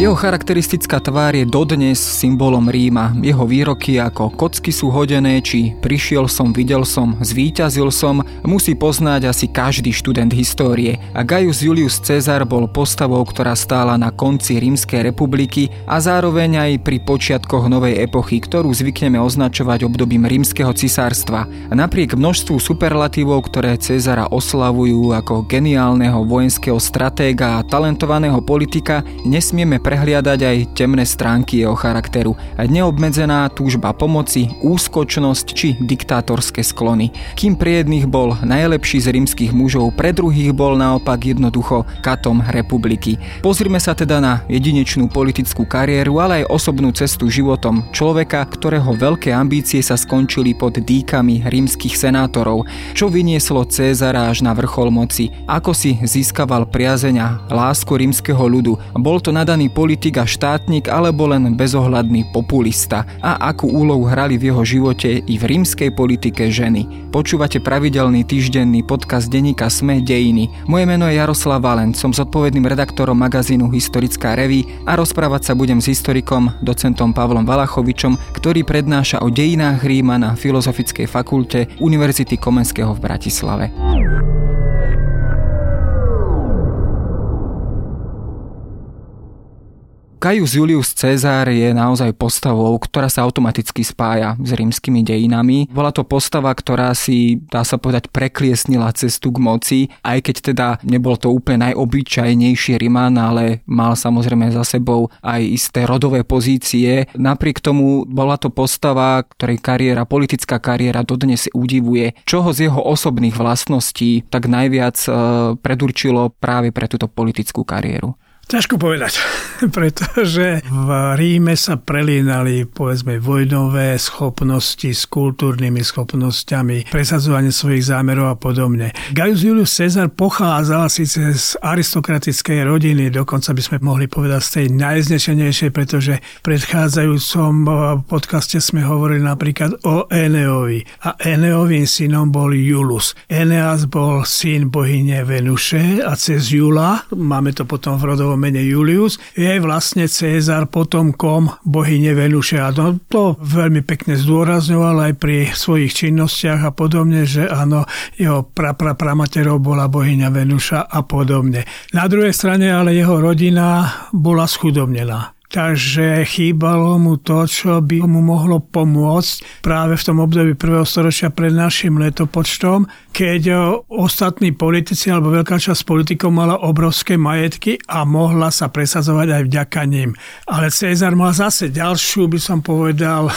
Jeho charakteristická tvár je dodnes symbolom Ríma. Jeho výroky ako kocky sú hodené, či prišiel som, videl som, zvíťazil som, musí poznať asi každý študent histórie. A Gaius Julius Cezar bol postavou, ktorá stála na konci Rímskej republiky a zároveň aj pri počiatkoch novej epochy, ktorú zvykneme označovať obdobím rímskeho cisárstva. Napriek množstvu superlatívov, ktoré Cezara oslavujú ako geniálneho vojenského stratéga a talentovaného politika, nesmieme prehliadať aj temné stránky jeho charakteru. Neobmedzená túžba pomoci, úskočnosť či diktátorské sklony. Kým pri jedných bol najlepší z rímskych mužov, pre druhých bol naopak jednoducho katom republiky. Pozrime sa teda na jedinečnú politickú kariéru, ale aj osobnú cestu životom človeka, ktorého veľké ambície sa skončili pod dýkami rímskych senátorov. Čo vynieslo Cézara až na vrchol moci? Ako si získaval priazeň lásku rímskeho ľudu? Bol to nadaný politik a štátnik alebo len bezohľadný populista a akú úlohu hrali v jeho živote i v rímskej politike ženy. Počúvate pravidelný týždenný podcast denníka Sme dejiny. Moje meno je Jaroslav Valen, som zodpovedným redaktorom magazínu Historická reví a rozprávať sa budem s historikom, docentom Pavlom Valachovičom, ktorý prednáša o dejinách Ríma na Filozofickej fakulte Univerzity Komenského v Bratislave. Caius Julius Cezar je naozaj postavou, ktorá sa automaticky spája s rímskymi dejinami. Bola to postava, ktorá si, dá sa povedať, prekliesnila cestu k moci, aj keď teda nebol to úplne najobyčajnejší Riman, ale mal samozrejme za sebou aj isté rodové pozície. Napriek tomu bola to postava, ktorej kariéra, politická kariéra dodnes udivuje. Čoho z jeho osobných vlastností tak najviac e, predurčilo práve pre túto politickú kariéru? Ťažko povedať, pretože v Ríme sa prelínali povedzme vojnové schopnosti s kultúrnymi schopnosťami, presadzovanie svojich zámerov a podobne. Gaius Julius Caesar pochádzal síce z aristokratickej rodiny, dokonca by sme mohli povedať z tej najznešenejšej, pretože v predchádzajúcom podcaste sme hovorili napríklad o Eneovi. A Eneovým synom bol Julus. Eneas bol syn bohyne Venuše a cez Jula, máme to potom v rodovom mene Julius, je vlastne Cézar potomkom bohyne Venuše. A to, to veľmi pekne zdôrazňoval aj pri svojich činnostiach a podobne, že áno, jeho pra, pra, pramaterou bola bohyňa Venuša a podobne. Na druhej strane ale jeho rodina bola schudobnená. Takže chýbalo mu to, čo by mu mohlo pomôcť práve v tom období prvého storočia pred našim letopočtom, keď ostatní politici alebo veľká časť politikov mala obrovské majetky a mohla sa presadzovať aj vďaka ním. Ale Cezar mal zase ďalšiu, by som povedal, e,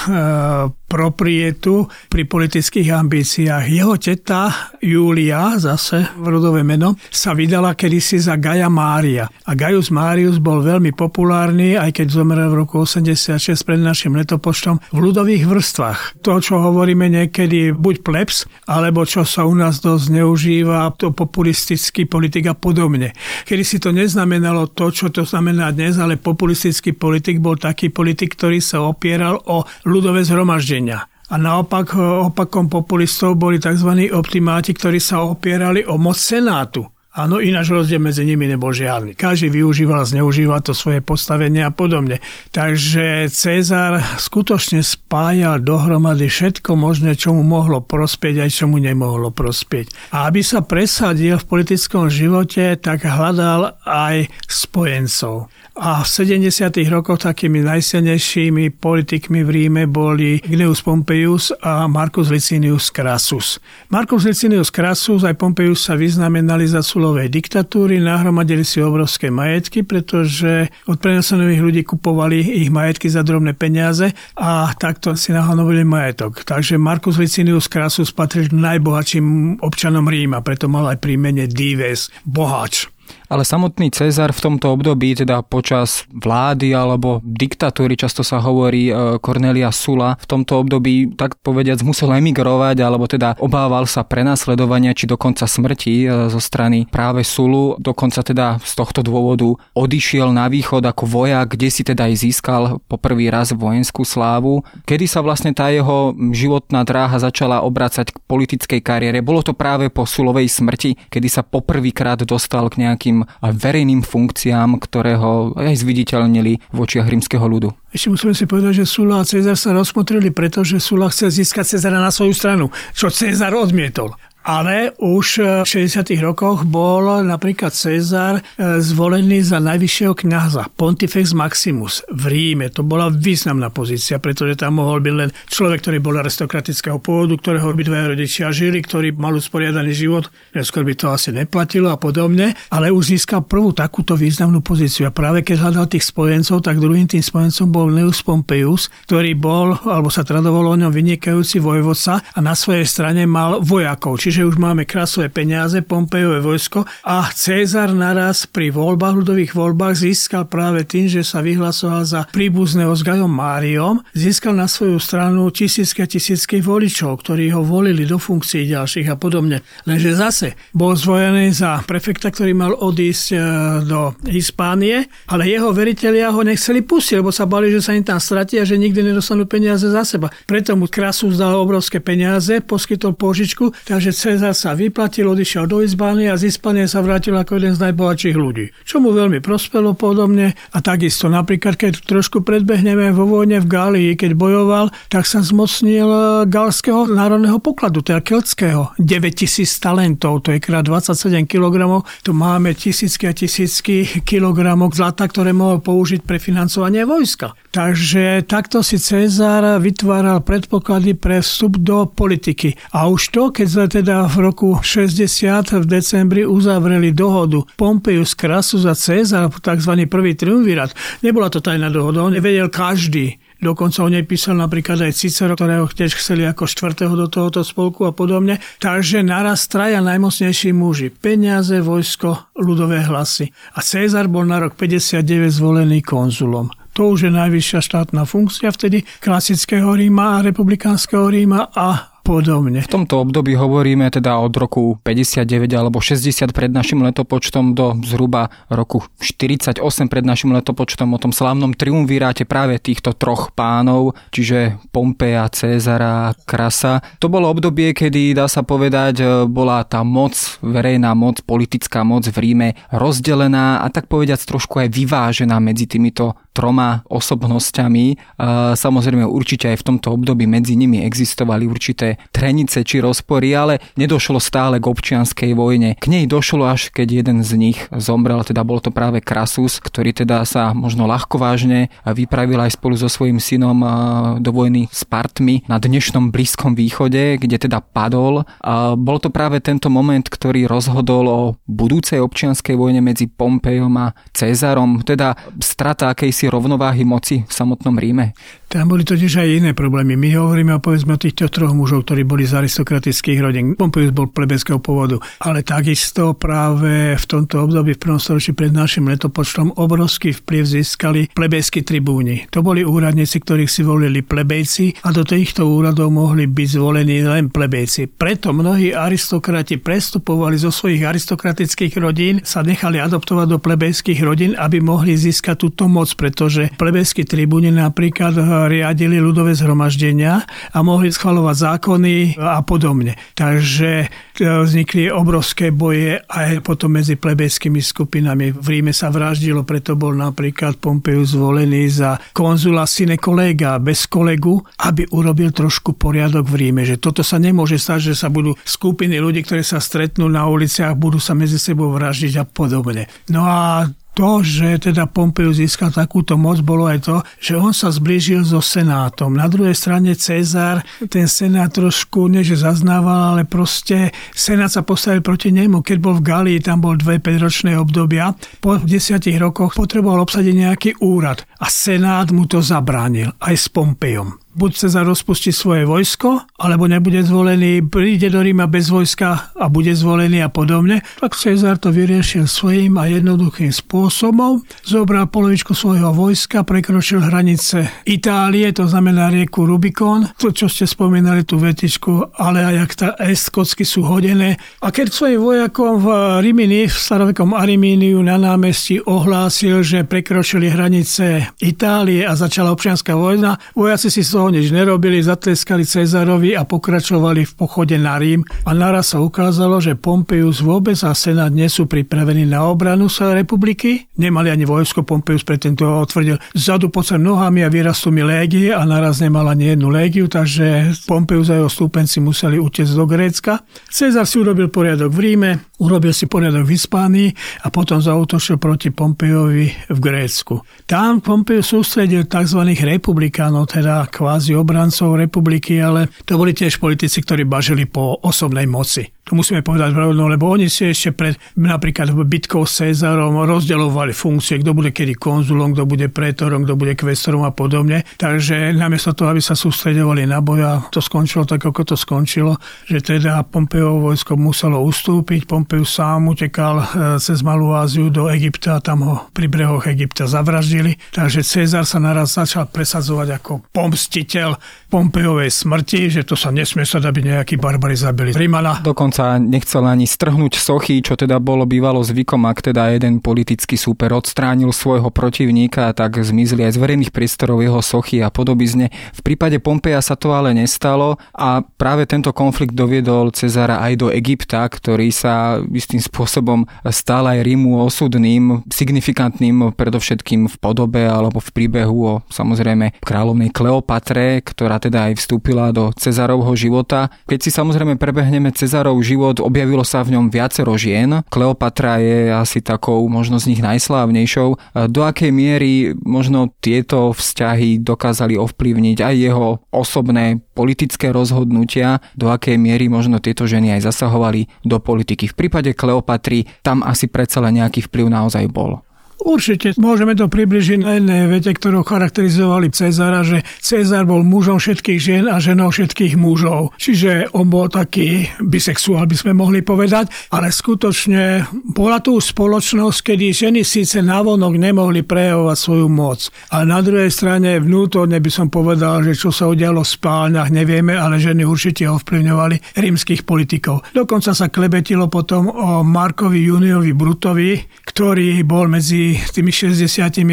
proprietu pri politických ambíciách. Jeho teta Julia, zase rodové meno, sa vydala kedysi za Gaja Mária. A Gaius Marius bol veľmi populárny, aj keď zomrel v roku 86 pred našim letopočtom, v ľudových vrstvách. To, čo hovoríme niekedy, buď plebs, alebo čo sa u nás dosť neužíva, to populistický politik a podobne. Kedy si to neznamenalo to, čo to znamená dnes, ale populistický politik bol taký politik, ktorý sa opieral o ľudové zhromaždenie riešenia. A naopak opakom populistov boli tzv. optimáti, ktorí sa opierali o moc Senátu. Áno, ináč rozdiel medzi nimi nebol žiadny. Každý využíval a zneužíval to svoje postavenie a podobne. Takže Cezar skutočne spájal dohromady všetko možné, čo mu mohlo prospieť aj čo mu nemohlo prospieť. A aby sa presadil v politickom živote, tak hľadal aj spojencov. A v 70. rokoch takými najsilnejšími politikmi v Ríme boli Gneus Pompeius a Marcus Licinius Crassus. Marcus Licinius Crassus aj Pompeius sa vyznamenali za sulovej diktatúry, nahromadili si obrovské majetky, pretože od prenesených ľudí kupovali ich majetky za drobné peniaze a takto si nahromadili majetok. Takže Marcus Licinius Crassus patril k najbohatším občanom Ríma, preto mal aj príjmenie Dives, bohač. Ale samotný Cezar v tomto období, teda počas vlády alebo diktatúry, často sa hovorí Cornelia e, Sula, v tomto období, tak povediac, musel emigrovať, alebo teda obával sa prenasledovania či dokonca smrti e, zo strany práve Sulu. Dokonca teda z tohto dôvodu odišiel na východ ako vojak, kde si teda aj získal poprvý raz vojenskú slávu. Kedy sa vlastne tá jeho životná dráha začala obracať k politickej kariére? Bolo to práve po Sulovej smrti, kedy sa poprvýkrát dostal k nejakým rôznym verejným funkciám, ktoré ho aj zviditeľnili v očiach rímskeho ľudu. Ešte musíme si povedať, že Sula a Cezar sa rozmotrili, pretože Sula chcel získať Cezara na svoju stranu, čo Cezar odmietol. Ale už v 60. rokoch bol napríklad Cezar e, zvolený za najvyššieho kňaza, Pontifex Maximus v Ríme. To bola významná pozícia, pretože tam mohol byť len človek, ktorý bol aristokratického pôvodu, ktorého obidvaja rodičia žili, ktorý mal usporiadaný život. Neskôr by to asi neplatilo a podobne, ale už získal prvú takúto významnú pozíciu. A práve keď hľadal tých spojencov, tak druhým tým spojencom bol Neus Pompeius, ktorý bol, alebo sa tradovalo o ňom vynikajúci vojvodca a na svojej strane mal vojakov. Čiže že už máme krasové peniaze, Pompejové vojsko a Cezar naraz pri voľbách, ľudových voľbách získal práve tým, že sa vyhlasoval za príbuzného s Gajom Máriom, získal na svoju stranu tisícky a tisícky voličov, ktorí ho volili do funkcií ďalších a podobne. Lenže zase bol zvojený za prefekta, ktorý mal odísť e, do Hispánie, ale jeho veriteľia ho nechceli pustiť, lebo sa bali, že sa im tam stratia že nikdy nedostanú peniaze za seba. Preto mu krasu zdal obrovské peniaze, poskytol požičku, takže Cezar sa vyplatil, odišiel do Izbány a z Hispánie sa vrátil ako jeden z najbohatších ľudí. Čo mu veľmi prospelo podobne a takisto napríklad, keď trošku predbehneme vo vojne v Gálii, keď bojoval, tak sa zmocnil galského národného pokladu, teda keltského. 9000 talentov, to je krát 27 kg, tu máme tisícky a tisícky kilogramov zlata, ktoré mohol použiť pre financovanie vojska. Takže takto si Cezar vytváral predpoklady pre vstup do politiky. A už to, keď sa teda v roku 60 v decembri uzavreli dohodu Pompeius, Crassus a Cezar, tzv. prvý triumvirát. Nebola to tajná dohoda, on nevedel každý. Dokonca o nej písal napríklad aj Cicero, ktorého tiež chceli ako štvrtého do tohoto spolku a podobne. Takže naraz traja najmocnejší muži. Peniaze, vojsko, ľudové hlasy. A Cezar bol na rok 59 zvolený konzulom. To už je najvyššia štátna funkcia vtedy klasického Ríma a republikánskeho Ríma a podobne. V tomto období hovoríme teda od roku 59 alebo 60 pred našim letopočtom do zhruba roku 48 pred našim letopočtom o tom slávnom triumviráte práve týchto troch pánov, čiže Pompeja, Cezara, Krasa. To bolo obdobie, kedy dá sa povedať, e, bola tá moc, verejná moc, politická moc v Ríme rozdelená a tak povediať trošku aj vyvážená medzi týmito troma osobnosťami. Samozrejme určite aj v tomto období medzi nimi existovali určité trenice či rozpory, ale nedošlo stále k občianskej vojne. K nej došlo až keď jeden z nich zomrel, teda bol to práve Krasus, ktorý teda sa možno ľahko vážne vypravil aj spolu so svojím synom do vojny s Partmi na dnešnom Blízkom východe, kde teda padol. A bol to práve tento moment, ktorý rozhodol o budúcej občianskej vojne medzi Pompejom a Cezarom, teda strata akejsi rovnováhy moci v samotnom Ríme. Tam boli totiž aj iné problémy. My hovoríme povedzme o týchto troch mužov, ktorí boli z aristokratických rodín. Pompeius bol plebeského pôvodu, ale takisto práve v tomto období v prvom storočí pred našim letopočtom obrovský vplyv získali plebejskí tribúni. To boli úradníci, ktorých si volili plebejci a do týchto úradov mohli byť zvolení len plebejci. Preto mnohí aristokrati prestupovali zo svojich aristokratických rodín, sa nechali adoptovať do plebejských rodín, aby mohli získať túto moc, pretože plebejskí tribúni napríklad riadili ľudové zhromaždenia a mohli schvalovať zákony a podobne. Takže e, vznikli obrovské boje aj potom medzi plebejskými skupinami. V Ríme sa vraždilo, preto bol napríklad Pompeius zvolený za konzula sine kolega, bez kolegu, aby urobil trošku poriadok v Ríme. Že toto sa nemôže stať, že sa budú skupiny ľudí, ktoré sa stretnú na uliciach, budú sa medzi sebou vraždiť a podobne. No a to, že teda Pompeu získal takúto moc, bolo aj to, že on sa zblížil so Senátom. Na druhej strane Cezar ten Senát trošku, nie zaznával, ale proste Senát sa postavil proti nemu. Keď bol v Galii, tam bol dve 5 ročné obdobia. Po desiatich rokoch potreboval obsadiť nejaký úrad a Senát mu to zabránil, aj s Pompejom buď Cezar rozpustí svoje vojsko, alebo nebude zvolený, príde do Ríma bez vojska a bude zvolený a podobne, tak Cezar to vyriešil svojím a jednoduchým spôsobom. Zobral polovičku svojho vojska, prekročil hranice Itálie, to znamená rieku Rubikon, to čo ste spomínali tú vetičku, ale aj ak tá S kocky sú hodené. A keď svojim vojakom v Rimini, v starovekom Arimíniu na námestí ohlásil, že prekročili hranice Itálie a začala občianská vojna, vojaci si z toho nič nerobili, zatleskali Cezarovi a pokračovali v pochode na Rím. A naraz sa ukázalo, že Pompeius vôbec a Senát nie sú pripravení na obranu sa republiky. Nemali ani vojsko, Pompeius pre tento otvrdil zadu po nohami a vyrastú mi légie a naraz nemala ani jednu légiu, takže Pompeius a jeho stúpenci museli utiecť do Grécka. Cezar si urobil poriadok v Ríme, urobil si poriadok v Hispánii a potom zautočil proti Pompejovi v Grécku. Tam Pompeo sústredil tzv. republikánov, teda kvázi obrancov republiky, ale to boli tiež politici, ktorí bažili po osobnej moci. To musíme povedať pravdu, lebo oni si ešte pred napríklad bitkou s Cezarom rozdeľovali funkcie, kto bude kedy konzulom, kto bude pretorom, kto bude kvestorom a podobne. Takže namiesto toho, aby sa sústredovali na boja, to skončilo tak, ako to skončilo, že teda Pompejovo vojsko muselo ustúpiť. Pompejus sám utekal e, cez Malú Áziu do Egypta a tam ho pri brehoch Egypta zavraždili. Takže Cezar sa naraz začal presadzovať ako pomstiteľ Pompejovej smrti, že to sa nesmie sa, aby nejakí barbari zabili Rimana. Dokon dokonca nechcel ani strhnúť sochy, čo teda bolo bývalo zvykom, ak teda jeden politický súper odstránil svojho protivníka, tak zmizli aj z verejných priestorov jeho sochy a podobizne. V prípade Pompeja sa to ale nestalo a práve tento konflikt doviedol Cezara aj do Egypta, ktorý sa istým spôsobom stal aj Rímu osudným, signifikantným predovšetkým v podobe alebo v príbehu o samozrejme kráľovnej Kleopatre, ktorá teda aj vstúpila do Cezarovho života. Keď si samozrejme prebehneme Cezarov život, objavilo sa v ňom viacero žien. Kleopatra je asi takou možno z nich najslávnejšou. Do akej miery možno tieto vzťahy dokázali ovplyvniť aj jeho osobné politické rozhodnutia, do akej miery možno tieto ženy aj zasahovali do politiky. V prípade Kleopatry tam asi predsa len nejaký vplyv naozaj bol. Určite môžeme to približiť na jednej vete, ktorú charakterizovali Cezara, že Cezar bol mužom všetkých žien a ženou všetkých mužov. Čiže on bol taký bisexuál, by sme mohli povedať, ale skutočne bola tu spoločnosť, kedy ženy síce navonok nemohli prejavovať svoju moc. A na druhej strane vnútorne by som povedal, že čo sa udialo v spálniach, nevieme, ale ženy určite ovplyvňovali rímskych politikov. Dokonca sa klebetilo potom o Markovi Juniovi Brutovi, ktorý bol medzi tými 60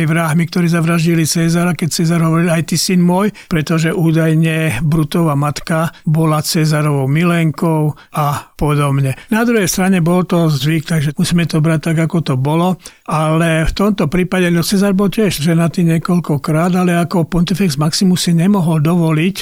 vrahmi, ktorí zavraždili Cezara, keď Cezar hovoril aj ty syn môj, pretože údajne Brutová matka bola Cezarovou milenkou a podobne. Na druhej strane bol to zvyk, takže musíme to brať tak, ako to bolo, ale v tomto prípade, no Cezar bol tiež ženatý niekoľkokrát, ale ako Pontifex Maximus si nemohol dovoliť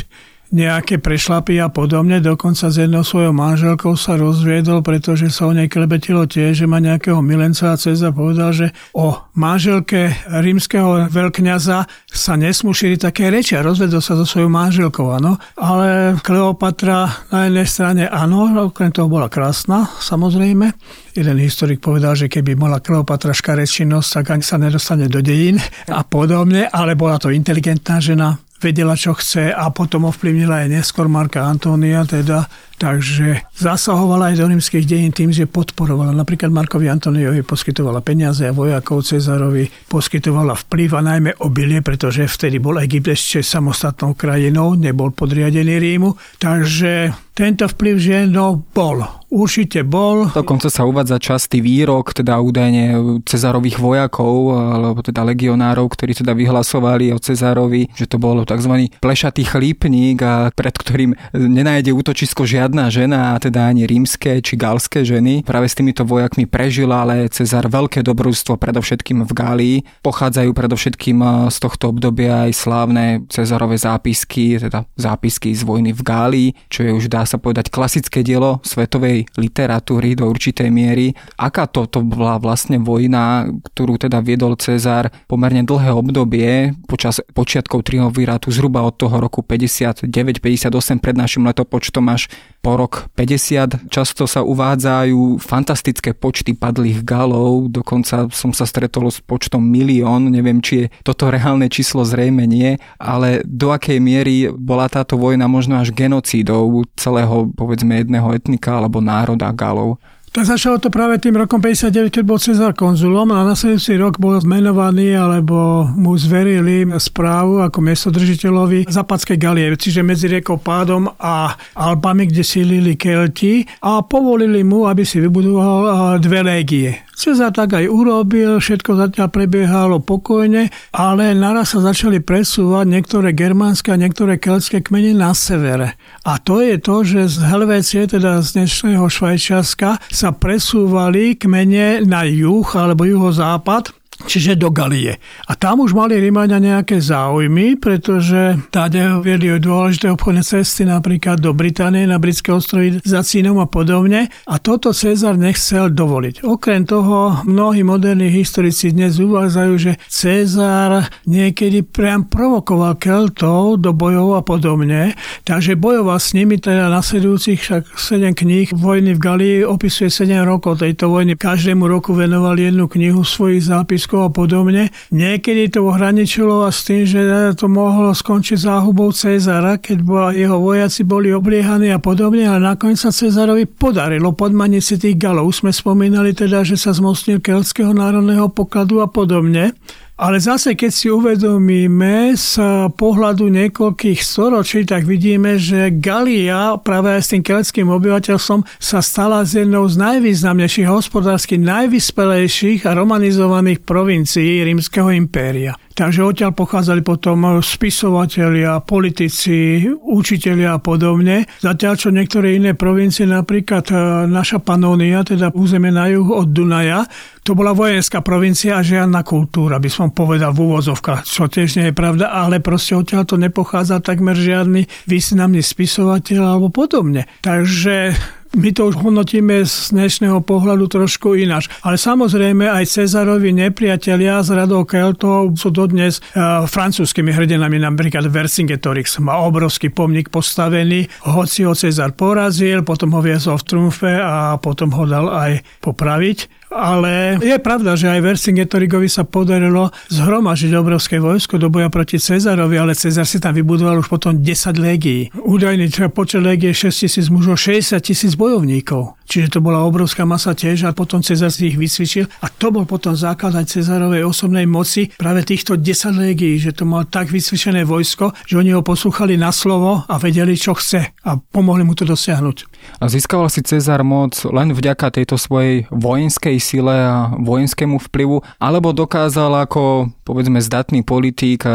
nejaké prešlapy a podobne. Dokonca s jednou svojou manželkou sa rozviedol, pretože sa o nej klebetilo tiež, že má nejakého milenca a Cezar povedal, že o manželke rímskeho veľkňaza sa nesmú šíriť také reči a rozvedol sa so svojou manželkou, áno. Ale Kleopatra na jednej strane áno, okrem toho bola krásna, samozrejme. Jeden historik povedal, že keby bola Kleopatra škarečinnosť, tak ani sa nedostane do dejín a podobne, ale bola to inteligentná žena, vedela, čo chce a potom ovplyvnila aj neskôr Marka Antónia, teda Takže zasahovala aj do rímskych dejín tým, že podporovala. Napríklad Markovi Antoniovi poskytovala peniaze a vojakov Cezarovi poskytovala vplyv a najmä obilie, pretože vtedy bol Egypt ešte samostatnou krajinou, nebol podriadený Rímu. Takže tento vplyv žien no, bol. Určite bol. Dokonca sa uvádza častý výrok, teda údajne Cezarových vojakov, alebo teda legionárov, ktorí teda vyhlasovali o Cezarovi, že to bol tzv. plešatý chlípnik, a pred ktorým nenájde útočisko žiadna žena, teda ani rímske či galské ženy. Práve s týmito vojakmi prežila, ale Cezar veľké dobrústvo predovšetkým v Gálii. Pochádzajú predovšetkým eh, z tohto obdobia aj slávne Cezarové zápisky, teda zápisky z vojny v Gálii, čo je už dá sa povedať klasické dielo svetovej literatúry do určitej miery. Aká to, to bola vlastne vojna, ktorú teda viedol Cezar pomerne dlhé obdobie počas počiatkov triumvirátu zhruba od toho roku 59-58 pred našim letopočtom až po rok 50. Často sa uvádzajú fantastické počty padlých galov, dokonca som sa stretol s počtom milión, neviem, či je toto reálne číslo zrejme nie, ale do akej miery bola táto vojna možno až genocídou celého, povedzme, jedného etnika alebo národa galov. Tak začalo to práve tým rokom 59, keď bol Cezar konzulom a nasledujúci rok bol zmenovaný alebo mu zverili správu ako miestodržiteľovi Zapadskej Galie, čiže medzi riekou Pádom a Alpami, kde sílili Kelti a povolili mu, aby si vybudoval dve légie Cezar tak aj urobil, všetko zatiaľ prebiehalo pokojne, ale naraz sa začali presúvať niektoré germánske a niektoré keltské kmene na severe. A to je to, že z Helvécie, teda z dnešného Švajčiarska, sa presúvali kmene na juh alebo juhozápad čiže do Galie. A tam už mali Rímania nejaké záujmy, pretože táde viedli dôležité obchodné cesty napríklad do Británie, na britské ostrovy za Cínom a podobne. A toto Cezar nechcel dovoliť. Okrem toho, mnohí moderní historici dnes uvádzajú, že Cezar niekedy priam provokoval Keltov do bojov a podobne, takže bojoval s nimi teda nasledujúcich však 7 kníh vojny v Galii opisuje 7 rokov tejto vojny. Každému roku venoval jednu knihu svojich zápiskov Rusko a podobne. Niekedy to ohraničilo a s tým, že to mohlo skončiť záhubou Cezara, keď jeho vojaci boli obliehaní a podobne, ale nakoniec sa Cezarovi podarilo podmaniť si tých Galov. Sme spomínali teda, že sa zmocnil Keltského národného pokladu a podobne. Ale zase, keď si uvedomíme z pohľadu niekoľkých storočí, tak vidíme, že Galia práve aj s tým keľským obyvateľstvom sa stala z jednou z najvýznamnejších hospodársky najvyspelejších a romanizovaných provincií Rímskeho impéria. Takže odtiaľ pochádzali potom spisovatelia, politici, učitelia a podobne. Zatiaľ, čo niektoré iné provincie, napríklad e, naša Panónia, teda územie na juh od Dunaja, to bola vojenská provincia a žiadna kultúra, by som povedal v úvozovkách, čo tiež nie je pravda, ale proste odtiaľ to nepochádza takmer žiadny významný spisovateľ alebo podobne. Takže my to už hodnotíme z dnešného pohľadu trošku ináč. Ale samozrejme aj Cezarovi nepriatelia z radou Keltov sú dodnes uh, francúzskými hrdinami, napríklad Vercingetorix má obrovský pomník postavený, hoci ho Cezar porazil, potom ho viezol v trumfe a potom ho dal aj popraviť. Ale je pravda, že aj Vercingetorigovi sa podarilo zhromažiť obrovské vojsko do boja proti Cezarovi, ale Cezar si tam vybudoval už potom 10 légií. Údajný počet légie 6 tisíc mužov, 60 tisíc bojovníkov. Čiže to bola obrovská masa tiež a potom Cezar si ich vysvičil a to bol potom základ aj Cezarovej osobnej moci práve týchto 10 légií, že to mal tak vysvičené vojsko, že oni ho poslúchali na slovo a vedeli, čo chce a pomohli mu to dosiahnuť. A získaval si Cezar moc len vďaka tejto svojej vojenskej sile a vojenskému vplyvu, alebo dokázal ako povedzme zdatný politik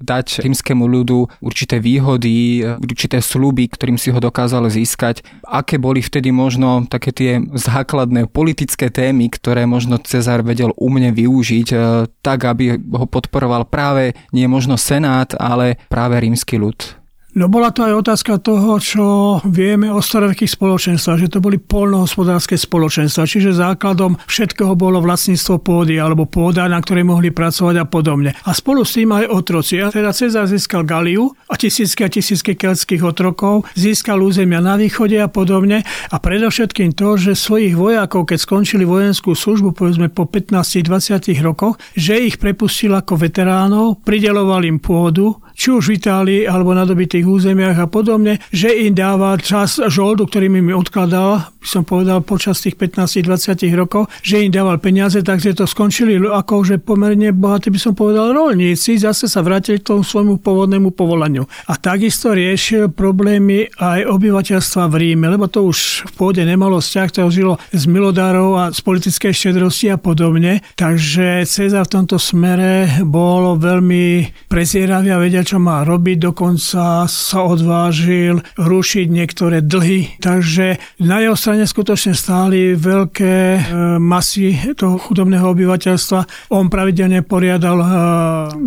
dať rímskému ľudu určité výhody, určité sluby, ktorým si ho dokázal získať. Aké boli vtedy možno také tie základné politické témy, ktoré možno Cezar vedel umne využiť e, tak, aby ho podporoval práve nie možno Senát, ale práve rímsky ľud. No bola to aj otázka toho, čo vieme o starovekých spoločenstvách, že to boli polnohospodárske spoločenstva, čiže základom všetkého bolo vlastníctvo pôdy alebo pôda, na ktorej mohli pracovať a podobne. A spolu s tým aj otroci. A teda Cezar získal Galiu a tisícky a tisícky keltských otrokov, získal územia na východe a podobne. A predovšetkým to, že svojich vojakov, keď skončili vojenskú službu, povedzme po 15-20 rokoch, že ich prepustil ako veteránov, prideloval im pôdu, či už v Itálii alebo na dobitých územiach a podobne, že im dáva čas žoldu, ktorým im odkladal, by som povedal, počas tých 15-20 rokov, že im dával peniaze, takže to skončili akože pomerne bohatí, by som povedal, rolníci, zase sa vrátili k tomu svojmu pôvodnému povolaniu. A takisto riešil problémy aj obyvateľstva v Ríme, lebo to už v pôde nemalo vzťah, to žilo z milodárov a z politickej štedrosti a podobne. Takže Cezar v tomto smere bol veľmi prezieravý a vedel, čo má robiť, dokonca sa odvážil rušiť niektoré dlhy. Takže na jeho strane skutočne stáli veľké e, masy toho chudobného obyvateľstva. On pravidelne poriadal e,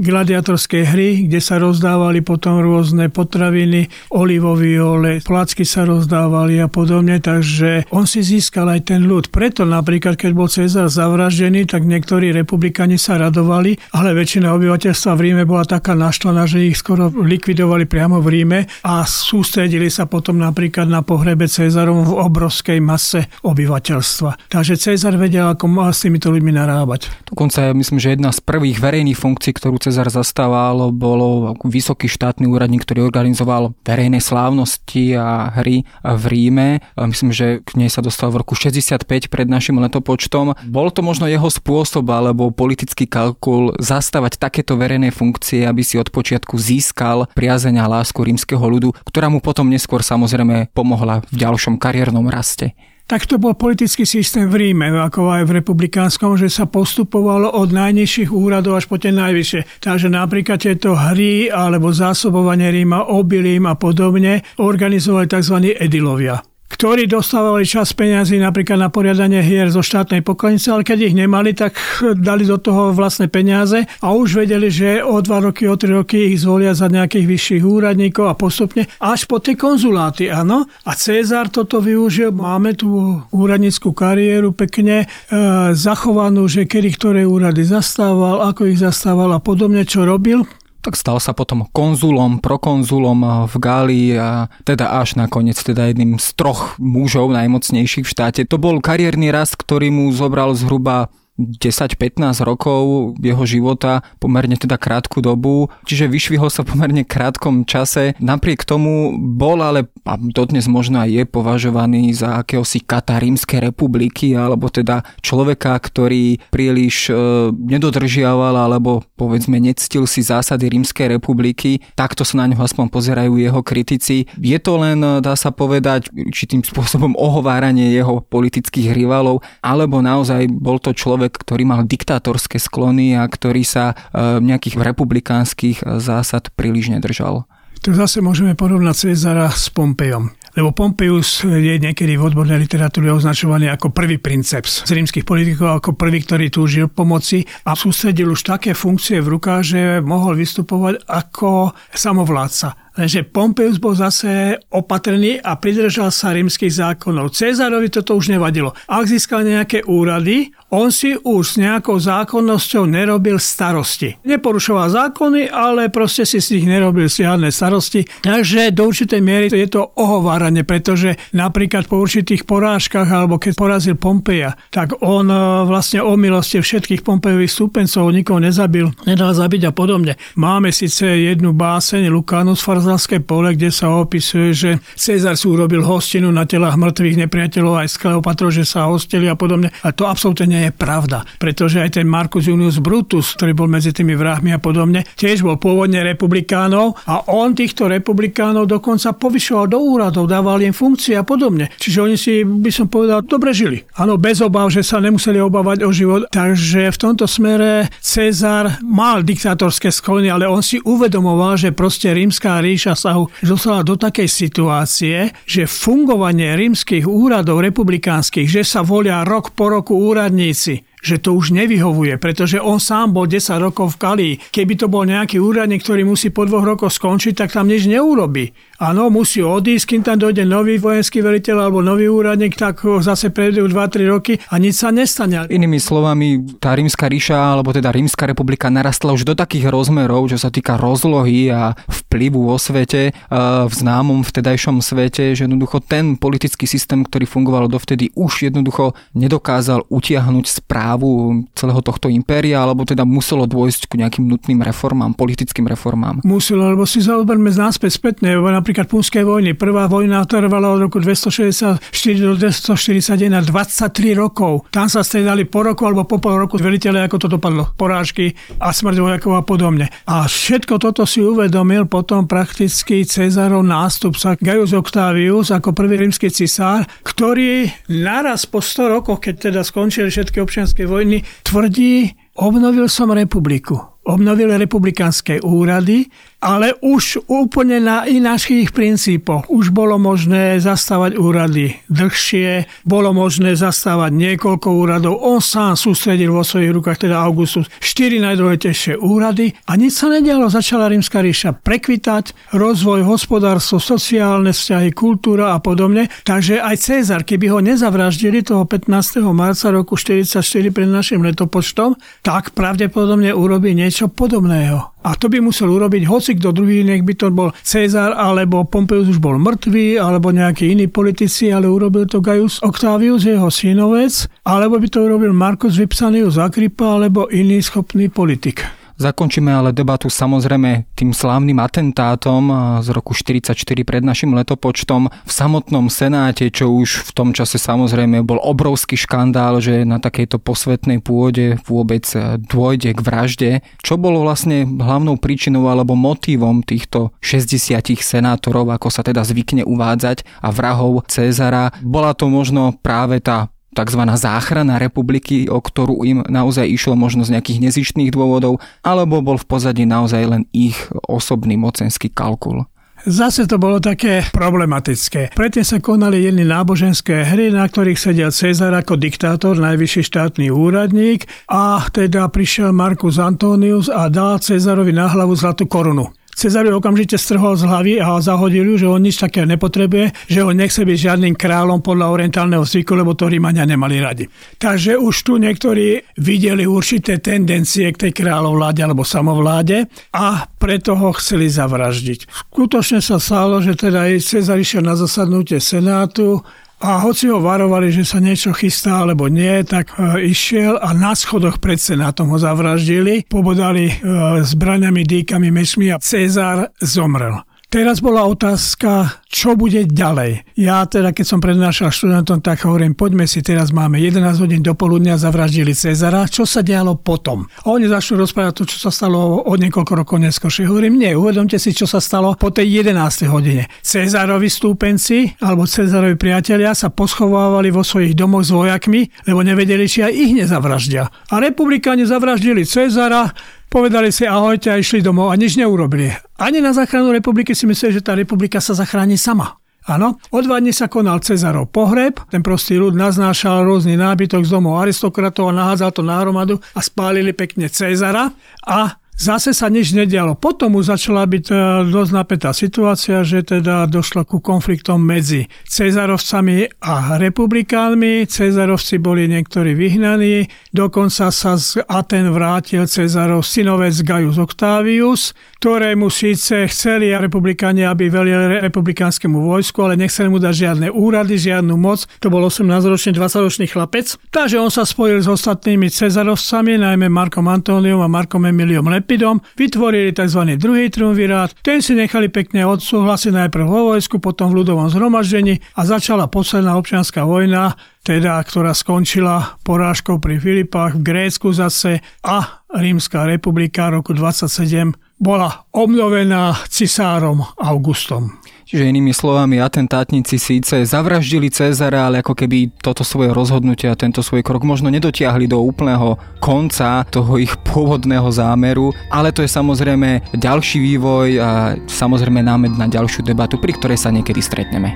gladiatorské hry, kde sa rozdávali potom rôzne potraviny, olivový olej, placky sa rozdávali a podobne, takže on si získal aj ten ľud. Preto napríklad, keď bol Cezar zavraždený, tak niektorí republikani sa radovali, ale väčšina obyvateľstva v Ríme bola taká naštvaná, že ich skoro likvidovali priamo v Ríme a sústredili sa potom napríklad na pohrebe Cezarom v obrovskej mase obyvateľstva. Takže Cezar vedel, ako mal s týmito ľuďmi narábať. Dokonca myslím, že jedna z prvých verejných funkcií, ktorú Cezar zastával, bolo vysoký štátny úradník, ktorý organizoval verejné slávnosti a hry v Ríme. Myslím, že k nej sa dostal v roku 65 pred našim letopočtom. Bol to možno jeho spôsob alebo politický kalkul zastávať takéto verejné funkcie, aby si od počiatku získal priazeň a lásku rímskeho ľudu, ktorá mu potom neskôr samozrejme pomohla v ďalšom kariérnom raste. tak to bol politický systém v Ríme, ako aj v republikánskom, že sa postupovalo od najnižších úradov až po tie najvyššie. Takže napríklad tieto hry alebo zásobovanie Ríma obilím a podobne organizovali tzv. edilovia ktorí dostávali čas peniazy napríklad na poriadanie hier zo štátnej pokladnice, ale keď ich nemali, tak dali do toho vlastné peniaze a už vedeli, že o dva roky, o tri roky ich zvolia za nejakých vyšších úradníkov a postupne až po tie konzuláty, áno. A Cezar toto využil, máme tú úradníckú kariéru pekne e, zachovanú, že kedy ktoré úrady zastával, ako ich zastával a podobne, čo robil tak stal sa potom konzulom, prokonzulom v Gálii a teda až nakoniec teda jedným z troch mužov najmocnejších v štáte. To bol kariérny rast, ktorý mu zobral zhruba 10-15 rokov jeho života, pomerne teda krátku dobu, čiže vyšvihol sa pomerne krátkom čase. Napriek tomu bol ale, a dodnes možno aj je považovaný za akéhosi kata Rímskej republiky, alebo teda človeka, ktorý príliš e, nedodržiaval, alebo povedzme nectil si zásady Rímskej republiky. Takto sa na ňo aspoň pozerajú jeho kritici. Je to len, dá sa povedať, určitým spôsobom ohováranie jeho politických rivalov, alebo naozaj bol to človek, človek, ktorý mal diktátorské sklony a ktorý sa e, nejakých republikánskych zásad príliš nedržal. Tu zase môžeme porovnať Cezara s Pompejom. Lebo Pompeius je niekedy v odbornej literatúre označovaný ako prvý princeps z rímskych politikov, ako prvý, ktorý túžil pomoci a sústredil už také funkcie v rukách, že mohol vystupovať ako samovládca. Lenže Pompeius bol zase opatrný a pridržal sa rímskych zákonov. Cezarovi toto už nevadilo. Ak získal nejaké úrady, on si už s nejakou zákonnosťou nerobil starosti. Neporušoval zákony, ale proste si z nich nerobil žiadne starosti. Takže do určitej miery je to ohováranie, pretože napríklad po určitých porážkach alebo keď porazil Pompeja, tak on e, vlastne o milosti všetkých Pompejových stúpencov nikoho nezabil, nedal zabiť a podobne. Máme síce jednu báseň Lucanus Barzalské pole, kde sa opisuje, že Cezar si urobil hostinu na telách mŕtvych nepriateľov aj z Kleopatro, že sa hostili a podobne. A to absolútne nie je pravda, pretože aj ten Marcus Junius Brutus, ktorý bol medzi tými vrahmi a podobne, tiež bol pôvodne republikánov a on týchto republikánov dokonca povyšoval do úradov, dával im funkcie a podobne. Čiže oni si, by som povedal, dobre žili. Áno, bez obav, že sa nemuseli obávať o život. Takže v tomto smere Cezar mal diktátorské sklony, ale on si uvedomoval, že proste rímska ríša sa dostala do takej situácie, že fungovanie rímskych úradov republikánskych, že sa volia rok po roku úradníci, že to už nevyhovuje, pretože on sám bol 10 rokov v Kalii. Keby to bol nejaký úradník, ktorý musí po dvoch rokoch skončiť, tak tam nič neurobi. Áno, musí odísť, kým tam dojde nový vojenský veliteľ alebo nový úradník, tak zase prejdú 2-3 roky a nič sa nestane. Inými slovami, tá rímska ríša, alebo teda rímska republika narastla už do takých rozmerov, čo sa týka rozlohy a vplyvu vo svete, v známom vtedajšom svete, že jednoducho ten politický systém, ktorý fungoval dovtedy, už jednoducho nedokázal utiahnuť správu celého tohto impéria, alebo teda muselo dôjsť k nejakým nutným reformám, politickým reformám. Muselo, lebo si zaoberme z náspäť spätne, napríklad Punskej vojny. Prvá vojna trvala od roku 264 do 241, 23 rokov. Tam sa stredali po roku alebo po pol roku veliteľe, ako to dopadlo. Porážky a smrť vojakov a podobne. A všetko toto si uvedomil potom prakticky Cezarov nástupca Gaius Octavius ako prvý rímsky cisár, ktorý naraz po 100 rokoch, keď teda skončili všetky občianske vojny, tvrdí, obnovil som republiku. Obnovil republikánske úrady, ale už úplne na ináčkých princípoch. Už bolo možné zastávať úrady dlhšie, bolo možné zastávať niekoľko úradov. On sám sústredil vo svojich rukách, teda Augustus, štyri najdôležitejšie úrady a nič sa nedialo. Začala rímska ríša prekvitať, rozvoj, hospodárstvo, sociálne vzťahy, kultúra a podobne. Takže aj Cezar, keby ho nezavraždili toho 15. marca roku 44 pred našim letopočtom, tak pravdepodobne urobí niečo podobného. A to by musel urobiť hoci kto druhý, nech by to bol Cezar, alebo Pompeius už bol mŕtvý, alebo nejakí iní politici, ale urobil to Gaius Octavius, jeho synovec, alebo by to urobil Marcus Vipsanius Agrippa, alebo iný schopný politik. Zakončíme ale debatu samozrejme tým slávnym atentátom z roku 44 pred našim letopočtom v samotnom Senáte, čo už v tom čase samozrejme bol obrovský škandál, že na takejto posvetnej pôde vôbec dôjde k vražde. Čo bolo vlastne hlavnou príčinou alebo motívom týchto 60 senátorov, ako sa teda zvykne uvádzať, a vrahov Cezara? Bola to možno práve tá tzv. záchrana republiky, o ktorú im naozaj išlo možno z nejakých nezištných dôvodov, alebo bol v pozadí naozaj len ich osobný mocenský kalkul. Zase to bolo také problematické. Predtým sa konali jedny náboženské hry, na ktorých sedel Cezar ako diktátor, najvyšší štátny úradník a teda prišiel Marcus Antonius a dal Cezarovi na hlavu zlatú korunu. Cezar ju okamžite strhol z hlavy a zahodil ju, že on nič také nepotrebuje, že on nechce byť žiadnym kráľom podľa orientálneho zvyku, lebo to Rímania nemali radi. Takže už tu niektorí videli určité tendencie k tej kráľovláde alebo samovláde a preto ho chceli zavraždiť. Skutočne sa stalo, že teda Cezar išiel na zasadnutie Senátu, a hoci ho varovali, že sa niečo chystá alebo nie, tak e, išiel a na schodoch pred senátom ho zavraždili, pobodali e, zbraňami, dýkami, mešmi a Cezar zomrel. Teraz bola otázka, čo bude ďalej. Ja teda, keď som prednášal študentom, tak hovorím, poďme si, teraz máme 11 hodín do poludnia, zavraždili Cezara, čo sa dialo potom? A oni začnú rozprávať to, čo sa stalo od niekoľko rokov neskôršie. Hovorím, nie, uvedomte si, čo sa stalo po tej 11. hodine. Cezarovi stúpenci alebo Cezarovi priatelia sa poschovávali vo svojich domoch s vojakmi, lebo nevedeli, či aj ich nezavraždia. A republikáni zavraždili Cezara, Povedali si ahojte a išli domov a nič neurobili. Ani na záchranu republiky si mysleli, že tá republika sa zachráni sama. Áno, o dva dní sa konal Cezarov pohreb, ten prostý ľud naznášal rôzny nábytok z domov aristokratov a nahádzal to na hromadu a spálili pekne Cezara a Zase sa nič nedialo. Potom už začala byť e, dosť napätá situácia, že teda došlo ku konfliktom medzi Cezarovcami a republikánmi. Cezarovci boli niektorí vyhnaní, dokonca sa z Aten vrátil Cezarov synovec Gaius Octavius, ktorému síce chceli republikáni, aby velili republikánskemu vojsku, ale nechceli mu dať žiadne úrady, žiadnu moc. To bol 18-ročný, 20-ročný chlapec. Takže on sa spojil s ostatnými Cezarovcami, najmä Markom Antóniom a Markom Emiliom Lep Lepidom vytvorili tzv. druhý triumvirát. Ten si nechali pekne odsúhlasiť najprv vo vojsku, potom v ľudovom zhromaždení a začala posledná občianská vojna, teda, ktorá skončila porážkou pri Filipách v Grécku zase a Rímska republika roku 27 bola obnovená cisárom Augustom. Čiže inými slovami, atentátnici síce zavraždili Cezara, ale ako keby toto svoje rozhodnutie a tento svoj krok možno nedotiahli do úplného konca toho ich pôvodného zámeru, ale to je samozrejme ďalší vývoj a samozrejme námed na ďalšiu debatu, pri ktorej sa niekedy stretneme.